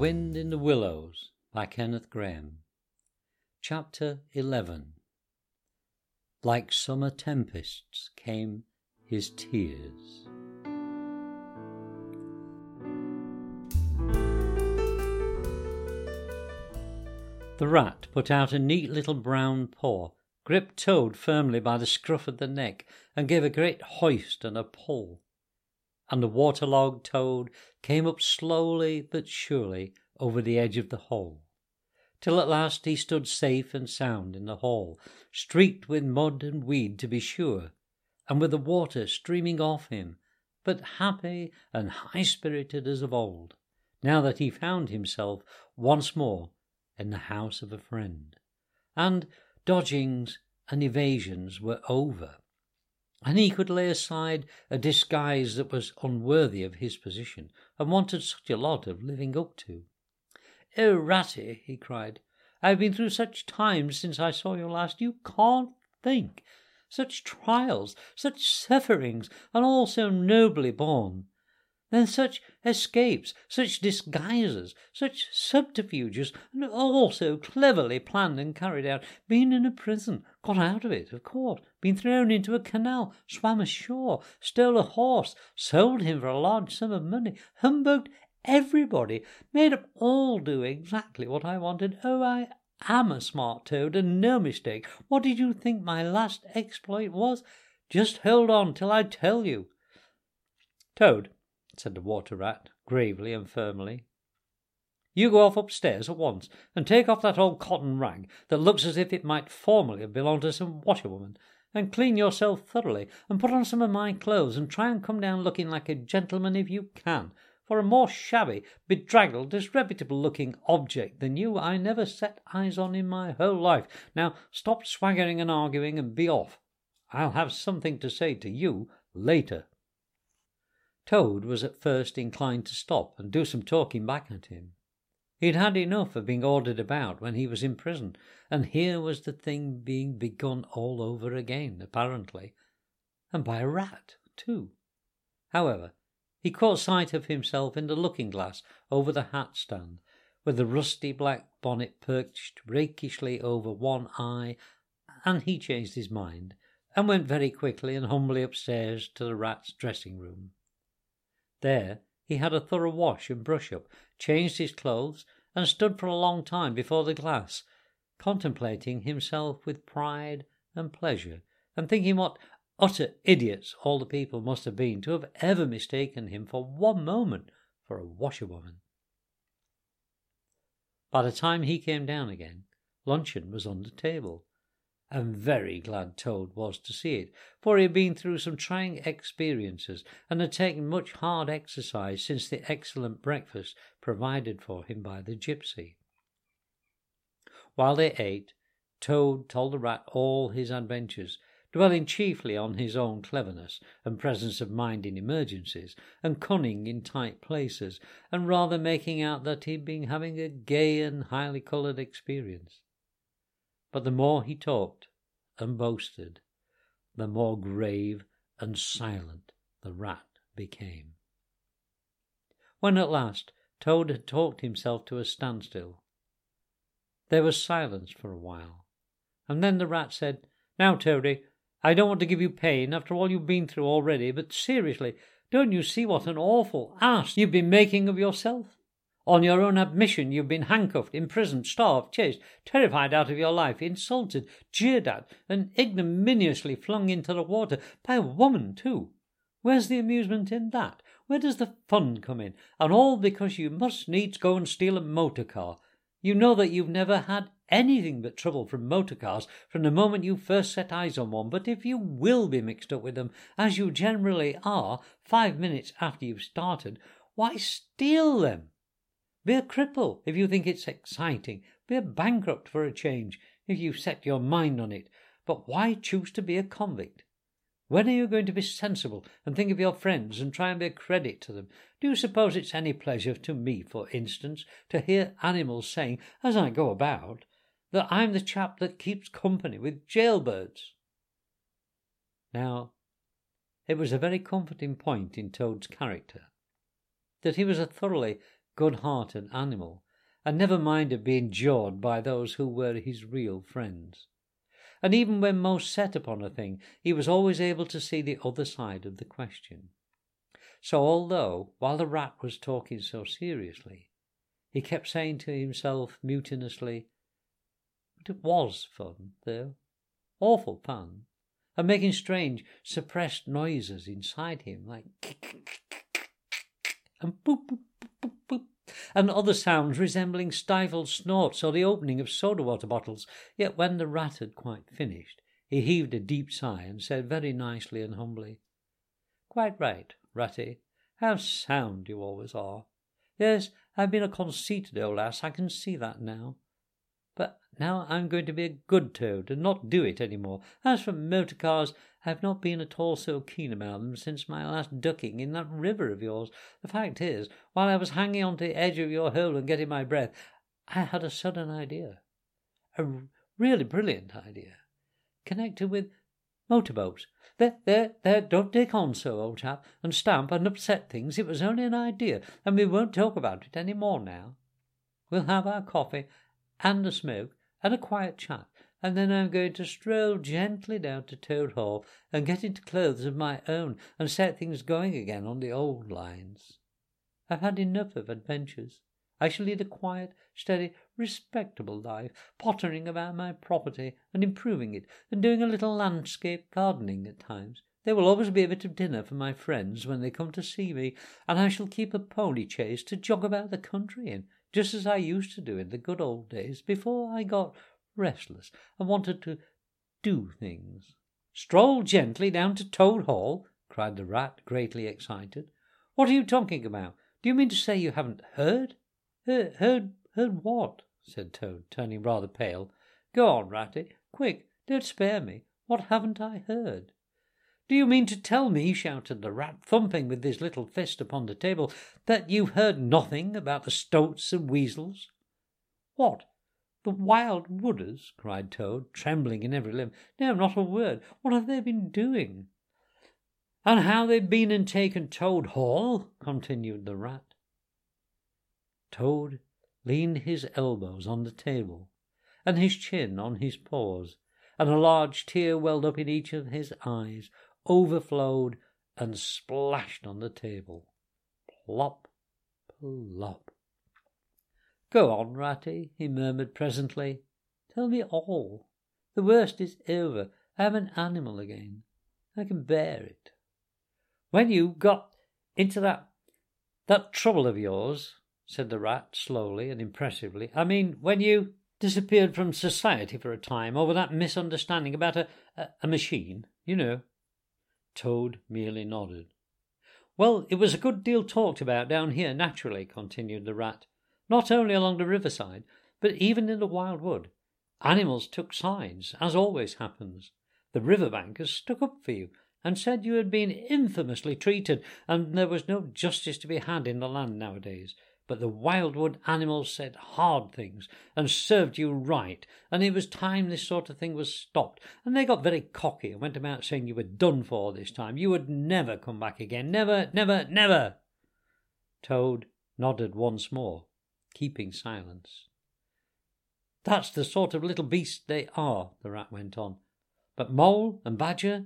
Wind in the Willows by Kenneth Grahame. Chapter 11 Like summer tempests came his tears. The rat put out a neat little brown paw, gripped Toad firmly by the scruff of the neck, and gave a great hoist and a pull and the waterlogged toad came up slowly but surely over the edge of the hole, till at last he stood safe and sound in the hall, streaked with mud and weed to be sure, and with the water streaming off him, but happy and high spirited as of old, now that he found himself once more in the house of a friend, and dodgings and evasions were over and he could lay aside a disguise that was unworthy of his position and wanted such a lot of living up to. Oh, Ratty, he cried, I have been through such times since I saw you last, you can't think. Such trials, such sufferings, and all so nobly borne. Then such escapes, such disguises, such subterfuges, and all so cleverly planned and carried out. Been in a prison, got out of it, of course, been thrown into a canal, swam ashore, stole a horse, sold him for a large sum of money, humbugged everybody, made them all do exactly what I wanted. Oh, I am a smart toad, and no mistake. What did you think my last exploit was? Just hold on till I tell you. Toad, said the water rat, gravely and firmly. You go off upstairs at once and take off that old cotton rag that looks as if it might formerly have belonged to some washerwoman, and clean yourself thoroughly, and put on some of my clothes, and try and come down looking like a gentleman if you can. For a more shabby, bedraggled, disreputable looking object than you I never set eyes on in my whole life. Now stop swaggering and arguing and be off. I'll have something to say to you later. Toad was at first inclined to stop and do some talking back at him. He'd had enough of being ordered about when he was in prison, and here was the thing being begun all over again, apparently, and by a rat, too. However, he caught sight of himself in the looking glass over the hat stand, with the rusty black bonnet perched rakishly over one eye, and he changed his mind, and went very quickly and humbly upstairs to the rat's dressing room. There he had a thorough wash and brush up, changed his clothes, and stood for a long time before the glass, contemplating himself with pride and pleasure, and thinking what utter idiots all the people must have been to have ever mistaken him for one moment for a washerwoman. By the time he came down again, luncheon was on the table, and very glad Toad was to see it, for he had been through some trying experiences and had taken much hard exercise since the excellent breakfast provided for him by the gipsy. While they ate, Toad told the rat all his adventures, dwelling chiefly on his own cleverness and presence of mind in emergencies, and cunning in tight places, and rather making out that he'd been having a gay and highly coloured experience. But the more he talked and boasted, the more grave and silent the rat became. When at last Toad had talked himself to a standstill, there was silence for a while, and then the rat said, Now, Toady, I don't want to give you pain after all you've been through already, but seriously, don't you see what an awful ass you've been making of yourself? On your own admission, you've been handcuffed, imprisoned, starved, chased, terrified out of your life, insulted, jeered at, and ignominiously flung into the water by a woman, too. Where's the amusement in that? Where does the fun come in? And all because you must needs go and steal a motor car. You know that you've never had anything but trouble from motor cars from the moment you first set eyes on one, but if you will be mixed up with them, as you generally are, five minutes after you've started, why steal them? Be a cripple if you think it's exciting. Be a bankrupt for a change if you've set your mind on it. But why choose to be a convict? When are you going to be sensible and think of your friends and try and be a credit to them? Do you suppose it's any pleasure to me, for instance, to hear animals saying, as I go about, that I'm the chap that keeps company with jailbirds? Now, it was a very comforting point in Toad's character that he was a thoroughly good hearted animal, and never minded being jawed by those who were his real friends. And even when most set upon a thing, he was always able to see the other side of the question. So, although, while the rat was talking so seriously, he kept saying to himself mutinously, But it was fun, though. Awful fun. And making strange, suppressed noises inside him, like and boop, boop, boop, boop, and other sounds resembling stifled snorts or the opening of soda water bottles. Yet when the rat had quite finished, he heaved a deep sigh and said very nicely and humbly, Quite right, Ratty. How sound you always are. Yes, I've been a conceited old ass, I can see that now. But now I'm going to be a good toad and not do it any more. As for motor cars, I've not been at all so keen about them since my last ducking in that river of yours. The fact is, while I was hanging on to the edge of your hole and getting my breath, I had a sudden idea. A really brilliant idea. Connected with motorboats. There, there, there, don't take on so, old chap, and stamp and upset things. It was only an idea, and we won't talk about it any more now. We'll have our coffee and a smoke and a quiet chat, and then I'm going to stroll gently down to Toad Hall and get into clothes of my own and set things going again on the old lines. I've had enough of adventures. I shall lead a quiet, steady, respectable life, pottering about my property and improving it, and doing a little landscape gardening at times. There will always be a bit of dinner for my friends when they come to see me, and I shall keep a pony chaise to jog about the country in, just as I used to do in the good old days before I got restless and wanted to do things. Stroll gently down to Toad Hall, cried the rat, greatly excited. What are you talking about? Do you mean to say you haven't heard? Heard, heard, heard what? said Toad, turning rather pale. Go on, Ratty, quick, don't spare me. What haven't I heard? Do you mean to tell me, shouted the rat, thumping with his little fist upon the table, that you've heard nothing about the stoats and weasels? What? The wild wooders? cried Toad, trembling in every limb. No, not a word. What have they been doing? And how they've been and taken Toad Hall? continued the rat. Toad leaned his elbows on the table, and his chin on his paws, and a large tear welled up in each of his eyes, overflowed, and splashed on the table. Plop, plop. Go on, Ratty, he murmured presently. Tell me all. The worst is over. I am an animal again. I can bear it. When you got into that that trouble of yours, said the rat slowly and impressively. I mean, when you disappeared from society for a time over that misunderstanding about a, a, a machine, you know. Toad merely nodded. Well, it was a good deal talked about down here, naturally, continued the rat. Not only along the riverside, but even in the wild wood. Animals took sides, as always happens. The river bankers stuck up for you, and said you had been infamously treated, and there was no justice to be had in the land nowadays but the wildwood animals said hard things and served you right, and it was time this sort of thing was stopped. And they got very cocky and went about saying you were done for this time. You would never come back again. Never, never, never. Toad nodded once more, keeping silence. That's the sort of little beast they are, the rat went on. But Mole and Badger,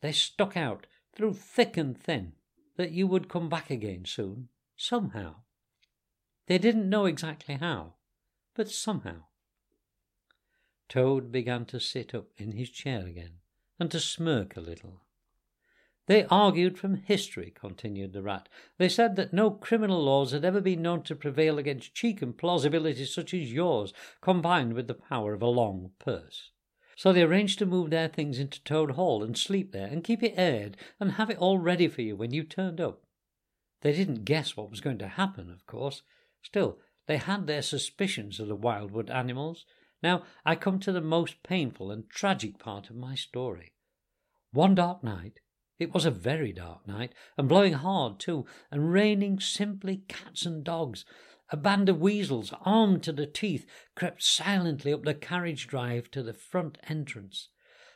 they stuck out through thick and thin that you would come back again soon, somehow. They didn't know exactly how, but somehow. Toad began to sit up in his chair again and to smirk a little. They argued from history, continued the rat. They said that no criminal laws had ever been known to prevail against cheek and plausibility such as yours, combined with the power of a long purse. So they arranged to move their things into Toad Hall and sleep there and keep it aired and have it all ready for you when you turned up. They didn't guess what was going to happen, of course. Still, they had their suspicions of the wildwood animals. Now I come to the most painful and tragic part of my story. One dark night, it was a very dark night, and blowing hard too, and raining simply cats and dogs, a band of weasels, armed to the teeth, crept silently up the carriage drive to the front entrance.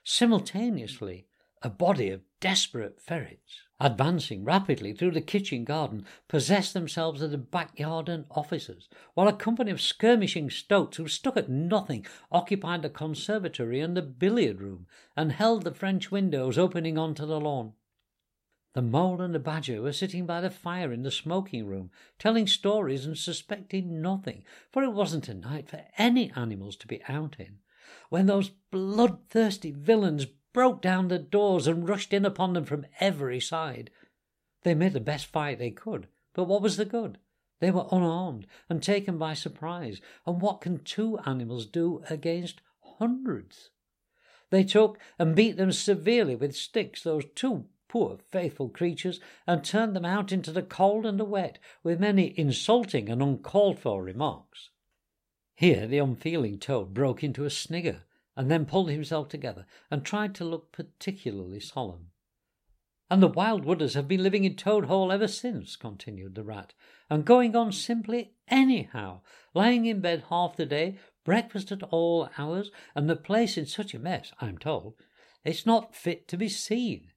Simultaneously, a body of desperate ferrets advancing rapidly through the kitchen garden, possessed themselves of the backyard and offices, while a company of skirmishing stoats who stuck at nothing occupied the conservatory and the billiard room, and held the French windows opening onto the lawn. The mole and the badger were sitting by the fire in the smoking room, telling stories and suspecting nothing, for it wasn't a night for any animals to be out in, when those bloodthirsty villains broke down the doors and rushed in upon them from every side. They made the best fight they could, but what was the good? They were unarmed and taken by surprise, and what can two animals do against hundreds? They took and beat them severely with sticks, those two poor faithful creatures, and turned them out into the cold and the wet, with many insulting and uncalled for remarks. Here the unfeeling toad broke into a snigger, and then pulled himself together and tried to look particularly solemn. And the Wild Wooders have been living in Toad Hall ever since, continued the Rat, and going on simply anyhow, lying in bed half the day, breakfast at all hours, and the place in such a mess, I'm told, it's not fit to be seen.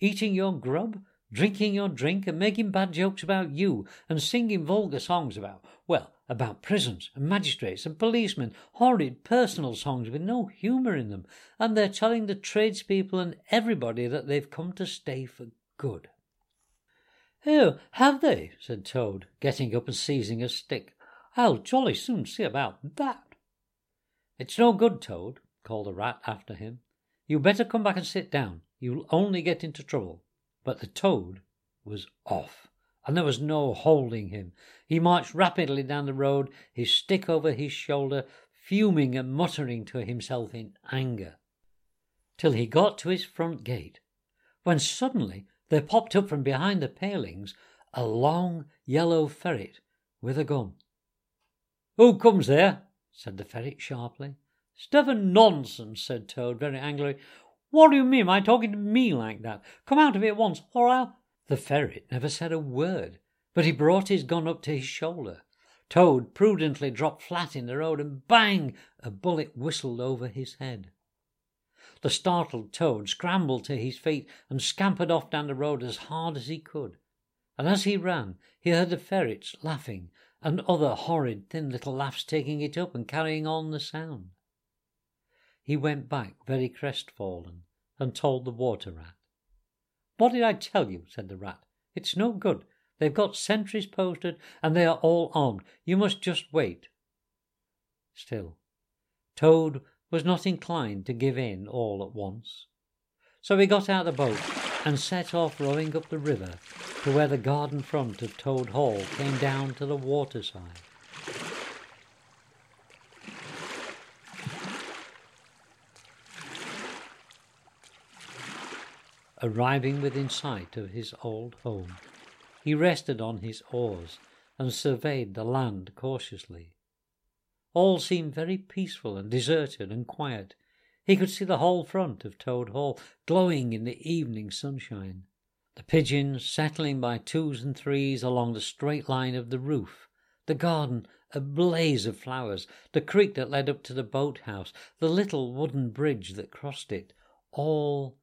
Eating your grub, drinking your drink, and making bad jokes about you, and singing vulgar songs about, well, about prisons and magistrates and policemen, horrid personal songs with no humour in them, and they're telling the tradespeople and everybody that they've come to stay for good. Oh, have they? said Toad, getting up and seizing a stick. I'll jolly soon see about that. It's no good, Toad, called the rat after him. You better come back and sit down. You'll only get into trouble. But the toad was off and there was no holding him. He marched rapidly down the road, his stick over his shoulder, fuming and muttering to himself in anger, till he got to his front gate, when suddenly there popped up from behind the palings a long yellow ferret with a gun. Who comes there? said the ferret sharply. And nonsense, said Toad very angrily. What do you mean by talking to me like that? Come out of it at once, or I'll. The ferret never said a word, but he brought his gun up to his shoulder. Toad prudently dropped flat in the road, and bang! a bullet whistled over his head. The startled Toad scrambled to his feet and scampered off down the road as hard as he could. And as he ran, he heard the ferrets laughing, and other horrid thin little laughs taking it up and carrying on the sound. He went back very crestfallen and told the water rat. What did I tell you? said the rat. It's no good. They've got sentries posted, and they are all armed. You must just wait. Still, Toad was not inclined to give in all at once. So he got out the boat and set off rowing up the river to where the garden front of Toad Hall came down to the waterside. Arriving within sight of his old home, he rested on his oars and surveyed the land cautiously. All seemed very peaceful and deserted and quiet. He could see the whole front of Toad Hall glowing in the evening sunshine, the pigeons settling by twos and threes along the straight line of the roof, the garden a blaze of flowers, the creek that led up to the boathouse, the little wooden bridge that crossed it, all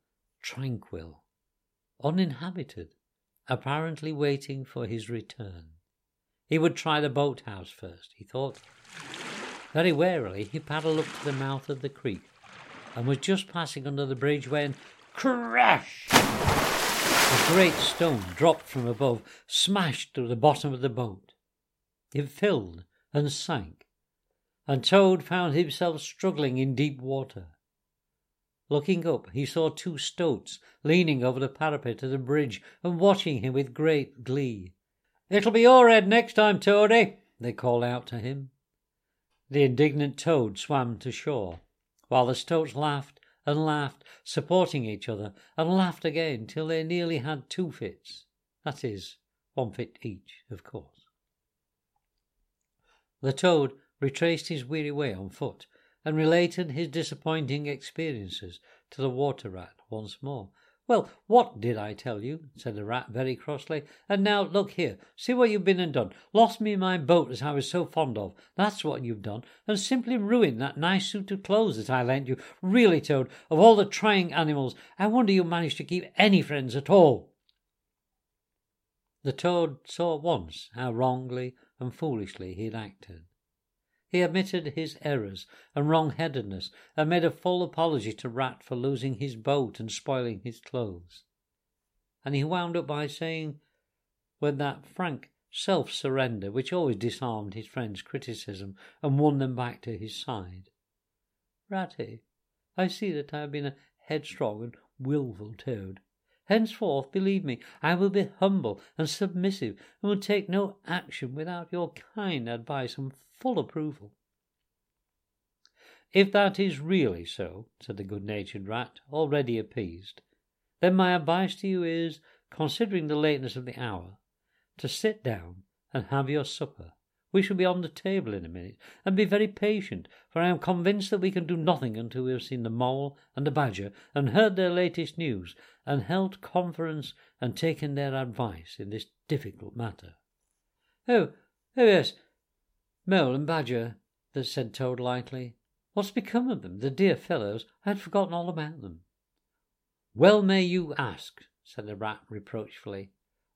tranquil, uninhabited, apparently waiting for his return. He would try the boathouse first, he thought. Very warily he paddled up to the mouth of the creek and was just passing under the bridge when crash! A great stone dropped from above, smashed through the bottom of the boat. It filled and sank, and Toad found himself struggling in deep water. Looking up, he saw two stoats leaning over the parapet of the bridge and watching him with great glee. It'll be your head next time, Toady, they called out to him. The indignant Toad swam to shore, while the stoats laughed and laughed, supporting each other, and laughed again till they nearly had two fits. That is, one fit each, of course. The Toad retraced his weary way on foot and related his disappointing experiences to the water rat once more. Well, what did I tell you? said the rat very crossly. And now look here, see what you've been and done. Lost me my boat as I was so fond of. That's what you've done, and simply ruined that nice suit of clothes that I lent you. Really, Toad, of all the trying animals, I wonder you managed to keep any friends at all. The toad saw at once how wrongly and foolishly he had acted. He admitted his errors and wrong-headedness, and made a full apology to Rat for losing his boat and spoiling his clothes. And he wound up by saying, with that frank self-surrender which always disarmed his friends' criticism and won them back to his side, Ratty, I see that I have been a headstrong and wilful toad. Henceforth, believe me, I will be humble and submissive, and will take no action without your kind advice and full approval. If that is really so, said the good natured rat, already appeased, then my advice to you is, considering the lateness of the hour, to sit down and have your supper. We shall be on the table in a minute, and be very patient, for I am convinced that we can do nothing until we have seen the mole and the badger, and heard their latest news, and held conference and taken their advice in this difficult matter. Oh, oh yes, Mole and Badger, said Toad lightly. What's become of them, the dear fellows? I had forgotten all about them. Well may you ask, said the Rat reproachfully.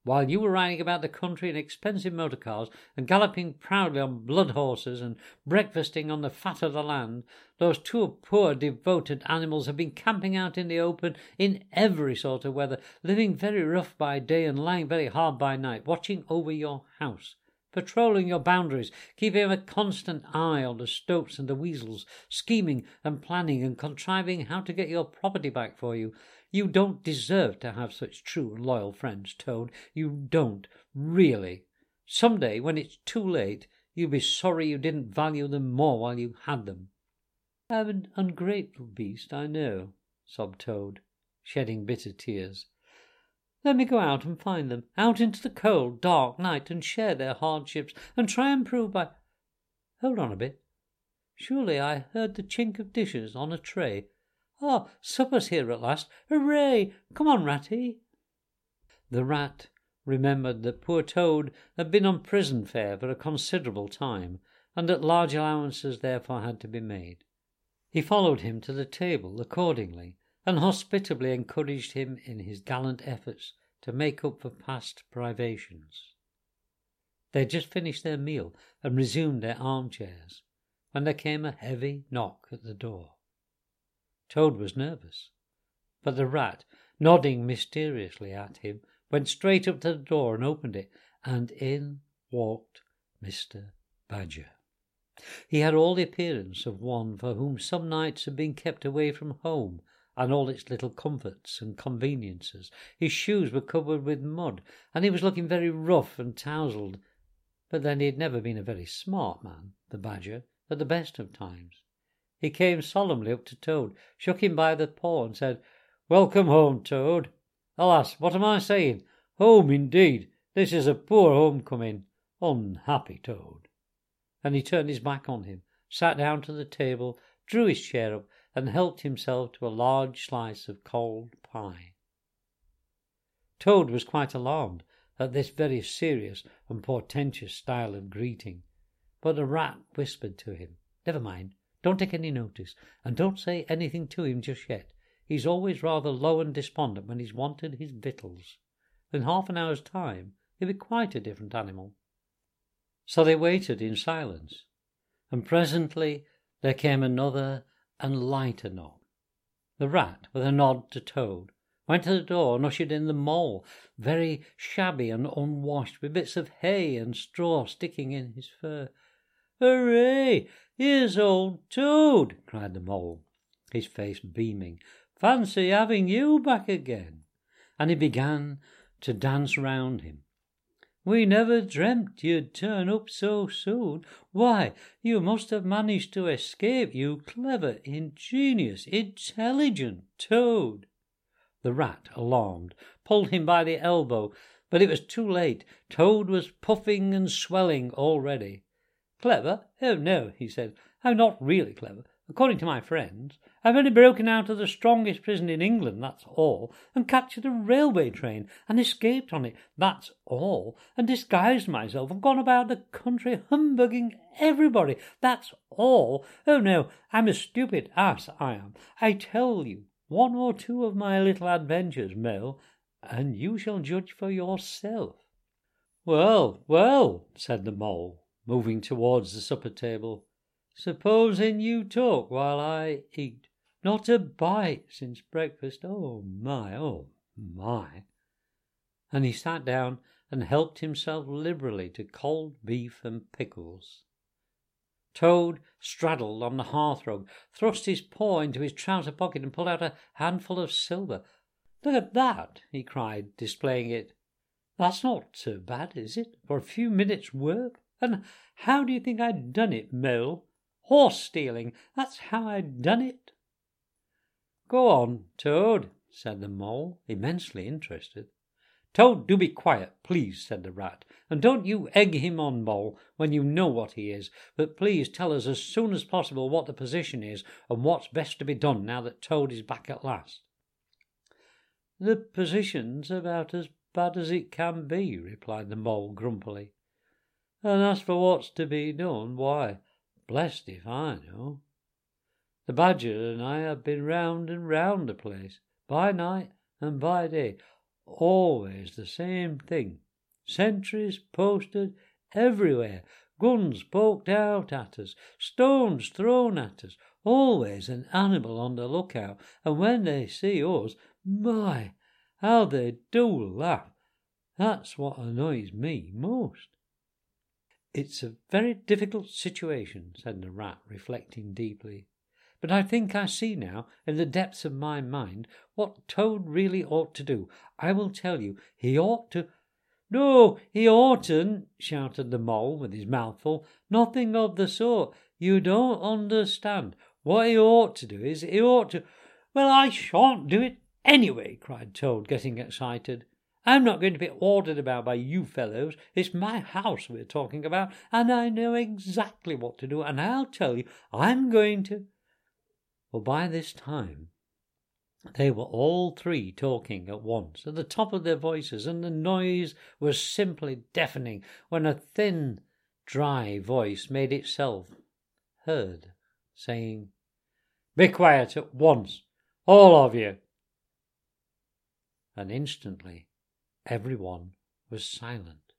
While you were riding about the country in expensive motor cars, and galloping proudly on blood horses, and breakfasting on the fat of the land, those two poor devoted animals have been camping out in the open in every sort of weather, living very rough by day and lying very hard by night, watching over your house patrolling your boundaries, keeping a constant eye on the stoats and the weasels, scheming and planning and contriving how to get your property back for you. You don't deserve to have such true and loyal friends, Toad. You don't, really. Some day, when it's too late, you'll be sorry you didn't value them more while you had them. I'm an ungrateful beast, I know, sobbed Toad, shedding bitter tears. Let me go out and find them, out into the cold, dark night, and share their hardships, and try and prove by. Hold on a bit. Surely I heard the chink of dishes on a tray. Ah, supper's here at last. Hooray! Come on, Ratty. The rat remembered that poor Toad had been on prison fare for a considerable time, and that large allowances therefore had to be made. He followed him to the table accordingly, and hospitably encouraged him in his gallant efforts to make up for past privations. They had just finished their meal and resumed their armchairs when there came a heavy knock at the door. Toad was nervous, but the rat, nodding mysteriously at him, went straight up to the door and opened it, and in walked Mr. Badger. He had all the appearance of one for whom some nights had been kept away from home and all its little comforts and conveniences. His shoes were covered with mud, and he was looking very rough and tousled. But then he had never been a very smart man, the Badger, at the best of times. He came solemnly up to Toad, shook him by the paw, and said, Welcome home, Toad. Alas, what am I saying? Home, indeed. This is a poor home-coming. Unhappy Toad. And he turned his back on him, sat down to the table, drew his chair up, and helped himself to a large slice of cold pie. Toad was quite alarmed at this very serious and portentous style of greeting, but the rat whispered to him, Never mind, don't take any notice, and don't say anything to him just yet. He's always rather low and despondent when he's wanted his victuals. In half an hour's time he'll be quite a different animal. So they waited in silence, and presently there came another and lighter knock. The rat, with a nod to Toad, went to the door and ushered in the mole, very shabby and unwashed, with bits of hay and straw sticking in his fur. Hooray! Here's old Toad! cried the mole, his face beaming. Fancy having you back again! And he began to dance round him, we never dreamt you'd turn up so soon. Why, you must have managed to escape, you clever, ingenious, intelligent toad. The rat, alarmed, pulled him by the elbow, but it was too late. Toad was puffing and swelling already. Clever? Oh, no, he said. I'm not really clever, according to my friends. I've only broken out of the strongest prison in England, that's all, and captured a railway train and escaped on it, that's all, and disguised myself and gone about the country humbugging everybody, that's all. Oh no, I'm a stupid ass, I am. I tell you one or two of my little adventures, Mole, and you shall judge for yourself. Well, well, said the mole, moving towards the supper table. Supposing you talk while I eat. Not a bite since breakfast. Oh my, oh my. And he sat down and helped himself liberally to cold beef and pickles. Toad straddled on the hearthrug, thrust his paw into his trouser pocket, and pulled out a handful of silver. Look at that, he cried, displaying it. That's not so bad, is it, for a few minutes' work? And how do you think I'd done it, Mole? Horse stealing, that's how I'd done it. Go on, Toad, said the Mole, immensely interested. Toad, do be quiet, please, said the Rat, and don't you egg him on, Mole, when you know what he is, but please tell us as soon as possible what the position is and what's best to be done now that Toad is back at last. The position's about as bad as it can be, replied the Mole grumpily. And as for what's to be done, why, blessed if I know. The Badger and I have been round and round the place, by night and by day, always the same thing. Sentries posted everywhere, guns poked out at us, stones thrown at us, always an animal on the lookout, and when they see us, my, how they do laugh. That's what annoys me most. It's a very difficult situation, said the rat, reflecting deeply. But I think I see now, in the depths of my mind, what Toad really ought to do. I will tell you, he ought to. No, he oughtn't, shouted the mole with his mouth full. Nothing of the sort. You don't understand. What he ought to do is he ought to. Well, I shan't do it Anyway, cried Toad, getting excited, I'm not going to be ordered about by you fellows. It's my house we're talking about, and I know exactly what to do, and I'll tell you, I'm going to. Well, by this time, they were all three talking at once, at the top of their voices, and the noise was simply deafening when a thin, dry voice made itself heard, saying, Be quiet at once, all of you and instantly everyone was silent.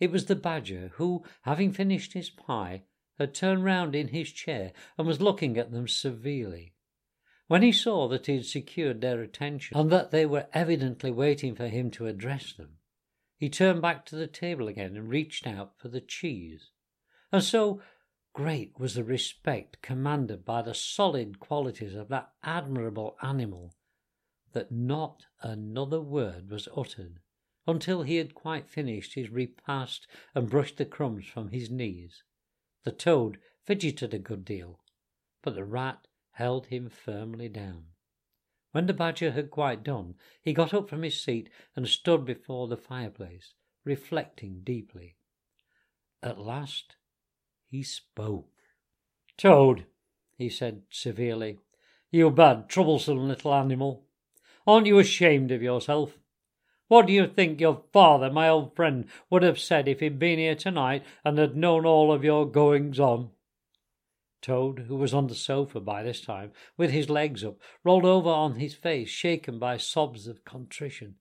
It was the Badger who, having finished his pie, had turned round in his chair and was looking at them severely. When he saw that he had secured their attention, and that they were evidently waiting for him to address them, he turned back to the table again and reached out for the cheese. And so great was the respect commanded by the solid qualities of that admirable animal that not another word was uttered until he had quite finished his repast and brushed the crumbs from his knees. The toad fidgeted a good deal, but the rat held him firmly down. When the badger had quite done, he got up from his seat and stood before the fireplace, reflecting deeply. At last he spoke. Toad, he said severely, you bad, troublesome little animal. Aren't you ashamed of yourself? What do you think your father, my old friend, would have said if he'd been here tonight and had known all of your goings on? Toad, who was on the sofa by this time, with his legs up, rolled over on his face, shaken by sobs of contrition.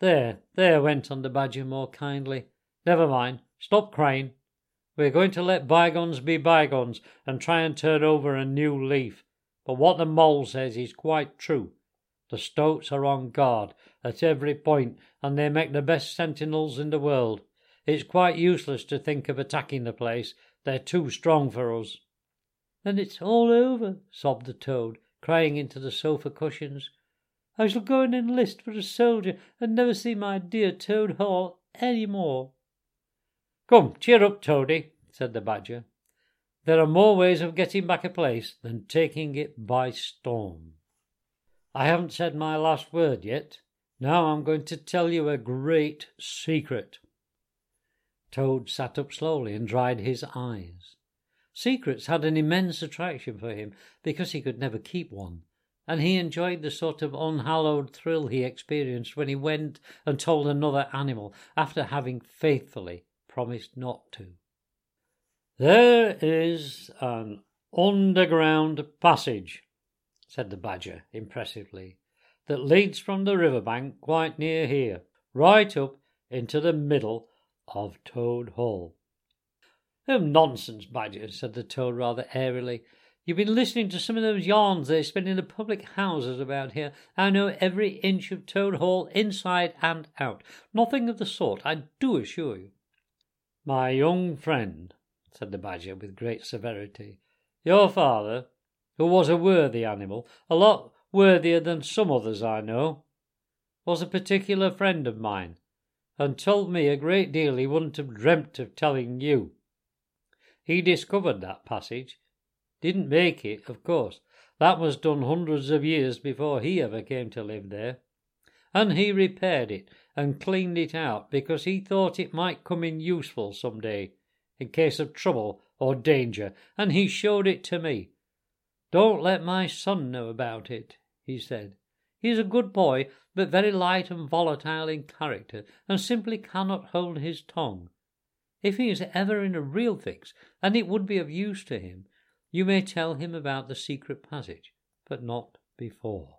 There, there, went on the Badger more kindly. Never mind. Stop crying. We're going to let bygones be bygones and try and turn over a new leaf. But what the mole says is quite true. The stoats are on guard at every point, and they make the best sentinels in the world. It's quite useless to think of attacking the place. They're too strong for us. Then it's all over, sobbed the toad, crying into the sofa cushions. I shall go and enlist for a soldier and never see my dear Toad Hall any more. Come, cheer up, Toady, said the Badger. There are more ways of getting back a place than taking it by storm. I haven't said my last word yet. Now I'm going to tell you a great secret. Toad sat up slowly and dried his eyes. Secrets had an immense attraction for him because he could never keep one, and he enjoyed the sort of unhallowed thrill he experienced when he went and told another animal after having faithfully promised not to. There is an underground passage said the Badger impressively, that leads from the river bank quite near here, right up into the middle of Toad Hall. Oh, nonsense, Badger, said the Toad rather airily. You've been listening to some of those yarns they spin in the public houses about here. I know every inch of Toad Hall inside and out. Nothing of the sort, I do assure you. My young friend, said the Badger with great severity, your father, who was a worthy animal, a lot worthier than some others I know, was a particular friend of mine, and told me a great deal he wouldn't have dreamt of telling you. He discovered that passage. Didn't make it, of course. That was done hundreds of years before he ever came to live there. And he repaired it and cleaned it out because he thought it might come in useful some day, in case of trouble or danger, and he showed it to me. Don't let my son know about it, he said. He is a good boy, but very light and volatile in character, and simply cannot hold his tongue. If he is ever in a real fix, and it would be of use to him, you may tell him about the secret passage, but not before.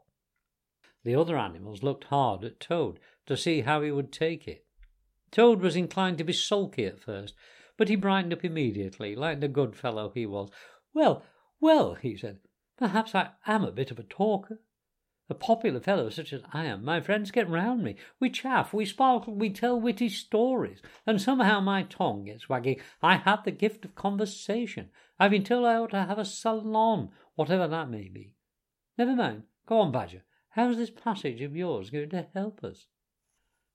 The other animals looked hard at Toad to see how he would take it. Toad was inclined to be sulky at first, but he brightened up immediately, like the good fellow he was. Well, well, he said, perhaps I am a bit of a talker. A popular fellow such as I am, my friends get round me. We chaff, we sparkle, we tell witty stories, and somehow my tongue gets wagging. I have the gift of conversation. I've been told I ought to have a salon, whatever that may be. Never mind. Go on, Badger. How's this passage of yours going to help us?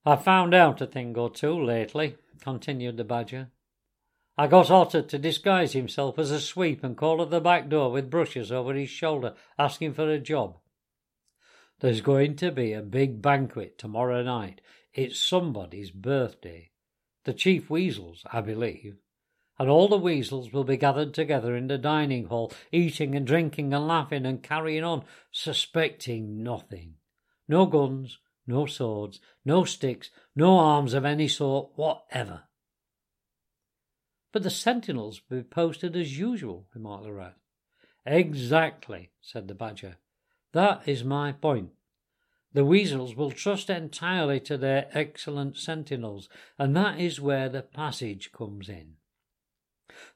I've found out a thing or two lately, continued the Badger. I got Otter to disguise himself as a sweep and call at the back door with brushes over his shoulder, asking for a job. There's going to be a big banquet tomorrow night. It's somebody's birthday. The chief weasels, I believe. And all the weasels will be gathered together in the dining hall, eating and drinking and laughing and carrying on, suspecting nothing. No guns, no swords, no sticks, no arms of any sort whatever. But the sentinels will be posted as usual, remarked the rat. Exactly, said the badger. That is my point. The weasels will trust entirely to their excellent sentinels, and that is where the passage comes in.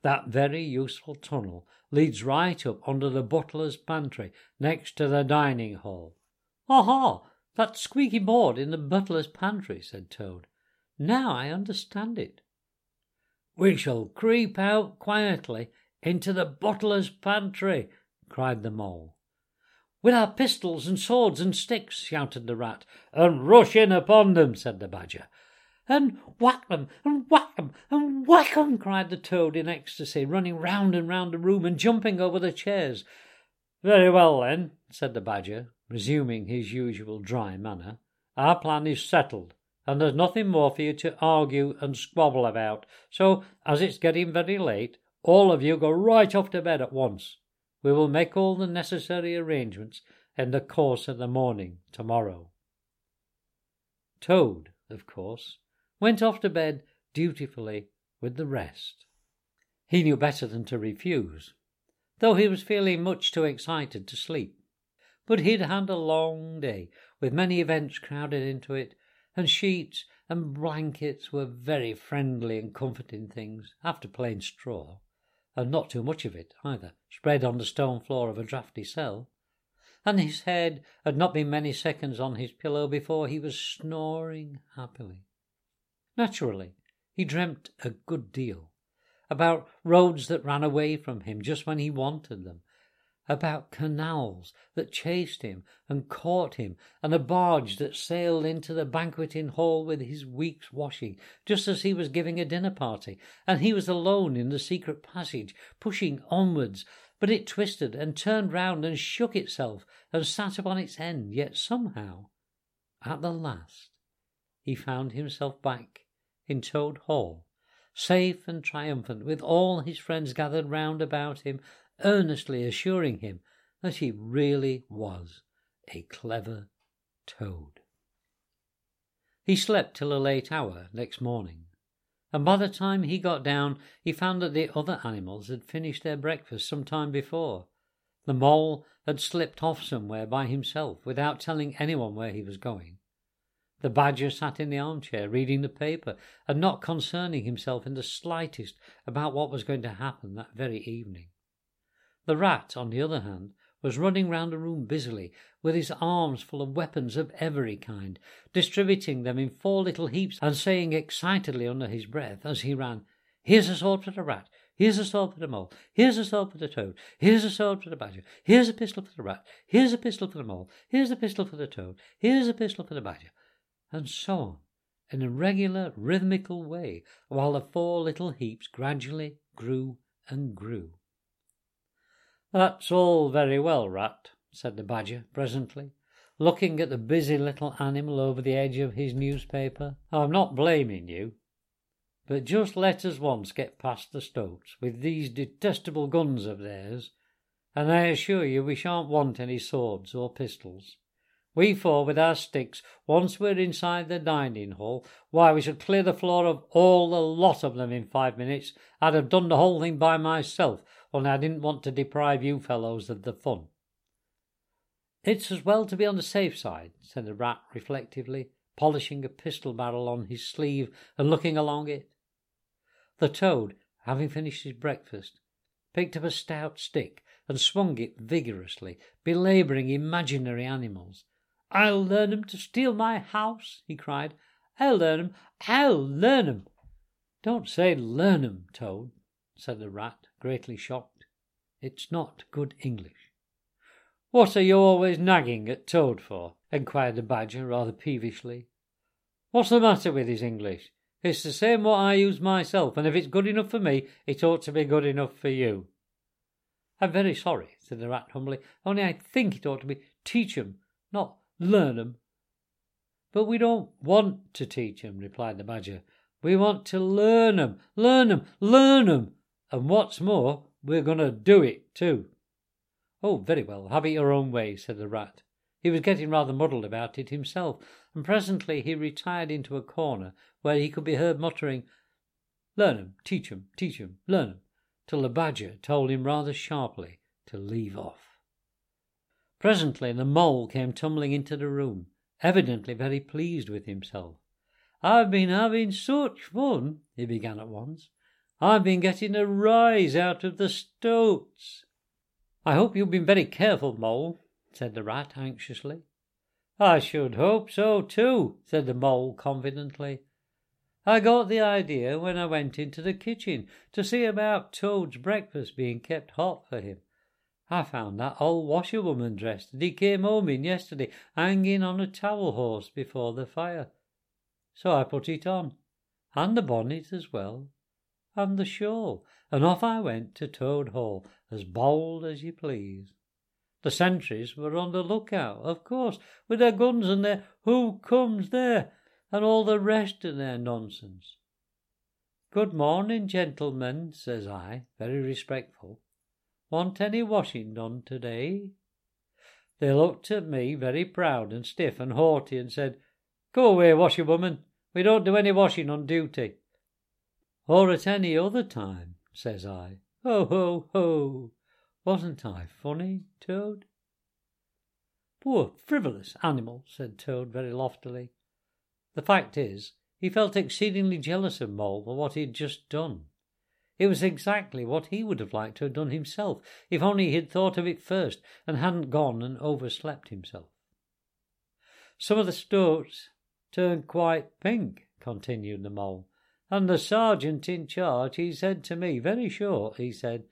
That very useful tunnel leads right up under the butler's pantry, next to the dining hall. Aha! That squeaky board in the butler's pantry, said Toad. Now I understand it. We shall creep out quietly into the butler's pantry, cried the mole. With our pistols and swords and sticks, shouted the rat. And rush in upon them, said the badger. And whack them, and whack them, and whack them, cried the toad in ecstasy, running round and round the room and jumping over the chairs. Very well, then, said the badger, resuming his usual dry manner. Our plan is settled, and there's nothing more for you to argue and squabble about. So, as it's getting very late, all of you go right off to bed at once. We will make all the necessary arrangements in the course of the morning tomorrow. Toad, of course, went off to bed dutifully with the rest. He knew better than to refuse, though he was feeling much too excited to sleep. But he'd had a long day, with many events crowded into it, and sheets and blankets were very friendly and comforting things after plain straw and not too much of it either, spread on the stone floor of a draughty cell. And his head had not been many seconds on his pillow before he was snoring happily. Naturally, he dreamt a good deal about roads that ran away from him just when he wanted them, about canals that chased him and caught him, and a barge that sailed into the banqueting hall with his week's washing, just as he was giving a dinner party, and he was alone in the secret passage, pushing onwards, but it twisted and turned round and shook itself and sat upon its end, yet somehow, at the last, he found himself back in Toad Hall, safe and triumphant, with all his friends gathered round about him earnestly assuring him that he really was a clever toad. He slept till a late hour next morning, and by the time he got down he found that the other animals had finished their breakfast some time before. The mole had slipped off somewhere by himself without telling anyone where he was going. The Badger sat in the armchair reading the paper and not concerning himself in the slightest about what was going to happen that very evening. The Rat, on the other hand, was running round the room busily, with his arms full of weapons of every kind, distributing them in four little heaps, and saying excitedly under his breath as he ran, Here's a sword for the rat, here's a sword for the mole, here's a sword for the toad, here's a sword for the badger, here's a pistol for the rat, here's a pistol for the mole, here's a pistol for the toad, here's a pistol for the badger, and so on, in a regular rhythmical way, while the four little heaps gradually grew and grew. That's all very well, Rat, said the Badger presently, looking at the busy little animal over the edge of his newspaper. I'm not blaming you. But just let us once get past the Stoats with these detestable guns of theirs, and I assure you we shan't want any swords or pistols. We four with our sticks, once we're inside the dining hall, why we should clear the floor of all the lot of them in five minutes. I'd have done the whole thing by myself, only I didn't want to deprive you fellows of the fun. It's as well to be on the safe side, said the rat reflectively, polishing a pistol barrel on his sleeve and looking along it. The toad, having finished his breakfast, picked up a stout stick and swung it vigorously, belabouring imaginary animals. I'll learn 'em to steal my house, he cried. I'll learn 'em, I'll learn 'em. Don't say learn 'em, Toad, said the rat, greatly shocked. It's not good English. What are you always nagging at Toad for? inquired the Badger rather peevishly. What's the matter with his English? It's the same what I use myself, and if it's good enough for me, it ought to be good enough for you. I'm very sorry, said the rat humbly, only I think it ought to be teach 'em, not learn 'em. But we don't want to teach 'em, replied the Badger. We want to learn 'em, learn 'em, learn 'em. And what's more, we're going to do it too. Oh, very well, have it your own way, said the rat. He was getting rather muddled about it himself, and presently he retired into a corner where he could be heard muttering, Learn 'em, teach 'em, teach 'em, learn 'em, till the badger told him rather sharply to leave off. Presently the mole came tumbling into the room, evidently very pleased with himself. I've been having such fun, he began at once. I've been getting a rise out of the stoats. I hope you've been very careful, Mole, said the rat anxiously. I should hope so too, said the mole confidently. I got the idea when I went into the kitchen to see about Toad's breakfast being kept hot for him. I found that old washerwoman dress that he came home in yesterday hanging on a towel horse before the fire. So I put it on, and the bonnet as well and the shawl, and off I went to Toad Hall, as bold as you please. The sentries were on the lookout, of course, with their guns and their who comes there, and all the rest of their nonsense. Good morning, gentlemen, says I, very respectful. Want any washing done today? They looked at me very proud and stiff and haughty and said, Go away, washerwoman. We don't do any washing on duty or at any other time, says I. Ho, ho, ho! Wasn't I funny, Toad? Poor frivolous animal, said Toad very loftily. The fact is, he felt exceedingly jealous of Mole for what he had just done. It was exactly what he would have liked to have done himself, if only he had thought of it first and hadn't gone and overslept himself. Some of the stoats turned quite pink, continued the mole, and the sergeant in charge, he said to me, very short, he said,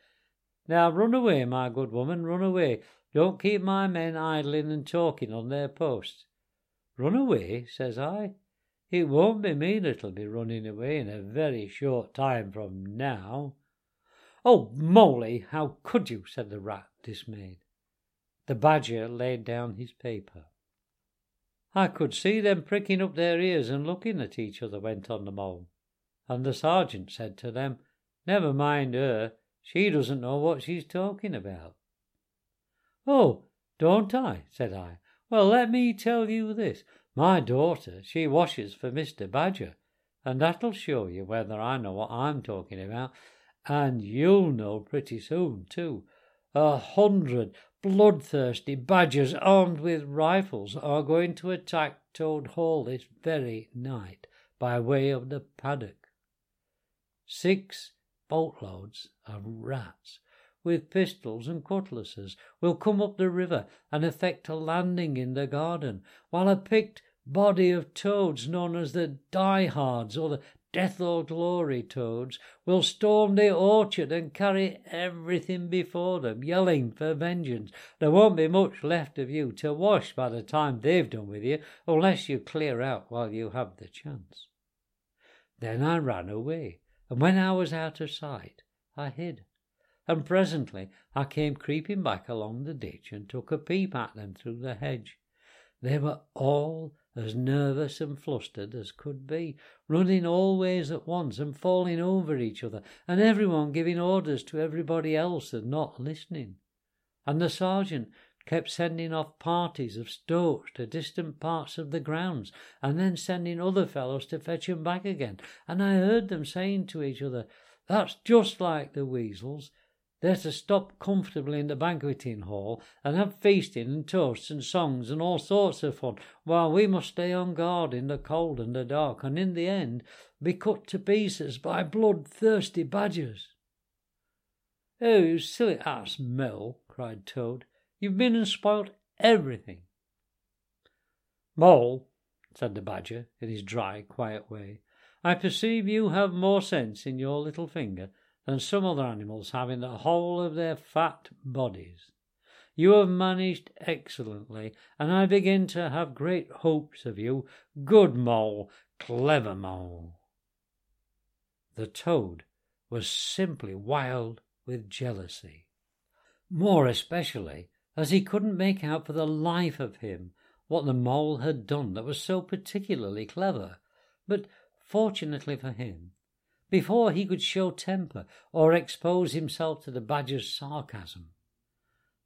Now run away, my good woman, run away. Don't keep my men idling and talking on their posts. Run away, says I. It won't be me that'll be running away in a very short time from now. Oh, Moley, how could you? said the rat, dismayed. The badger laid down his paper. I could see them pricking up their ears and looking at each other, went on the mole and the sergeant said to them, Never mind her, she doesn't know what she's talking about. Oh, don't I? said I. Well, let me tell you this. My daughter, she washes for Mr. Badger, and that'll show you whether I know what I'm talking about, and you'll know pretty soon, too. A hundred bloodthirsty badgers armed with rifles are going to attack Toad Hall this very night by way of the paddock. Six boatloads of rats with pistols and cutlasses will come up the river and effect a landing in the garden, while a picked body of toads known as the diehards or the death or glory toads will storm the orchard and carry everything before them, yelling for vengeance. There won't be much left of you to wash by the time they've done with you, unless you clear out while you have the chance. Then I ran away, and when I was out of sight, I hid. And presently I came creeping back along the ditch and took a peep at them through the hedge. They were all as nervous and flustered as could be, running all ways at once and falling over each other, and everyone giving orders to everybody else and not listening. And the sergeant kept sending off parties of stoats to distant parts of the grounds, and then sending other fellows to fetch 'em back again. And I heard them saying to each other, That's just like the weasels. They're to stop comfortably in the banqueting hall and have feasting and toasts and songs and all sorts of fun, while we must stay on guard in the cold and the dark, and in the end be cut to pieces by bloodthirsty badgers. Oh, you silly ass, Mole, cried Toad. You've been and spoilt everything. Mole, said the Badger in his dry, quiet way, I perceive you have more sense in your little finger than some other animals have in the whole of their fat bodies. You have managed excellently, and I begin to have great hopes of you. Good mole, clever mole. The toad was simply wild with jealousy, more especially as he couldn't make out for the life of him what the mole had done that was so particularly clever. But fortunately for him, before he could show temper or expose himself to the badger's sarcasm.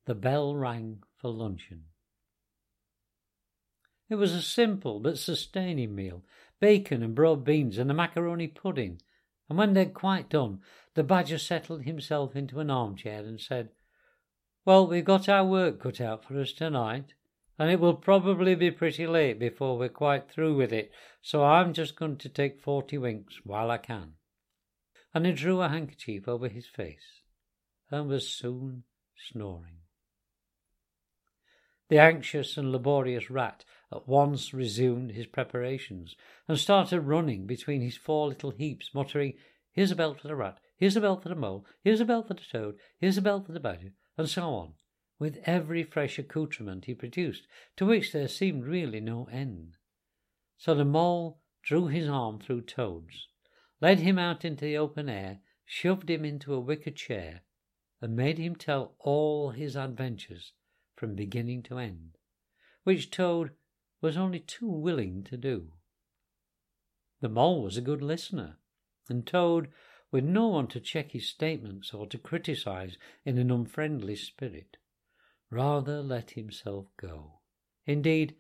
The bell rang for luncheon. It was a simple but sustaining meal bacon and broad beans and a macaroni pudding. And when they'd quite done, the badger settled himself into an armchair and said, Well, we've got our work cut out for us tonight, and it will probably be pretty late before we're quite through with it, so I'm just going to take forty winks while I can and he drew a handkerchief over his face and was soon snoring. The anxious and laborious rat at once resumed his preparations and started running between his four little heaps, muttering, Here's a bell for the rat, here's a bell for the mole, here's a bell for the toad, here's a bell for the badger, and so on, with every fresh accoutrement he produced, to which there seemed really no end. So the mole drew his arm through Toad's, led him out into the open air, shoved him into a wicker chair, and made him tell all his adventures from beginning to end, which Toad was only too willing to do. The mole was a good listener, and Toad, with no one to check his statements or to criticize in an unfriendly spirit, rather let himself go. Indeed,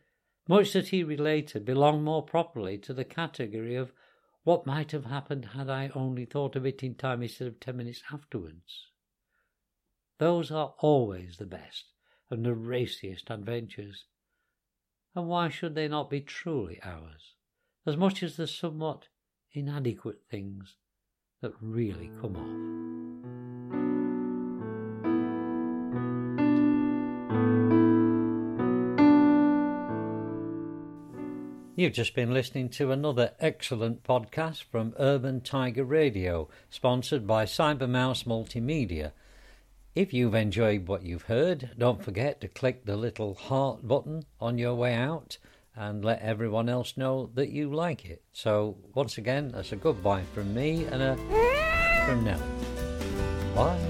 much that he related belonged more properly to the category of what might have happened had I only thought of it in time instead of ten minutes afterwards? Those are always the best and the raciest adventures. And why should they not be truly ours, as much as the somewhat inadequate things that really come off? You've just been listening to another excellent podcast from Urban Tiger Radio, sponsored by Cybermouse Multimedia. If you've enjoyed what you've heard, don't forget to click the little heart button on your way out and let everyone else know that you like it. So, once again, that's a goodbye from me and a from now. Bye.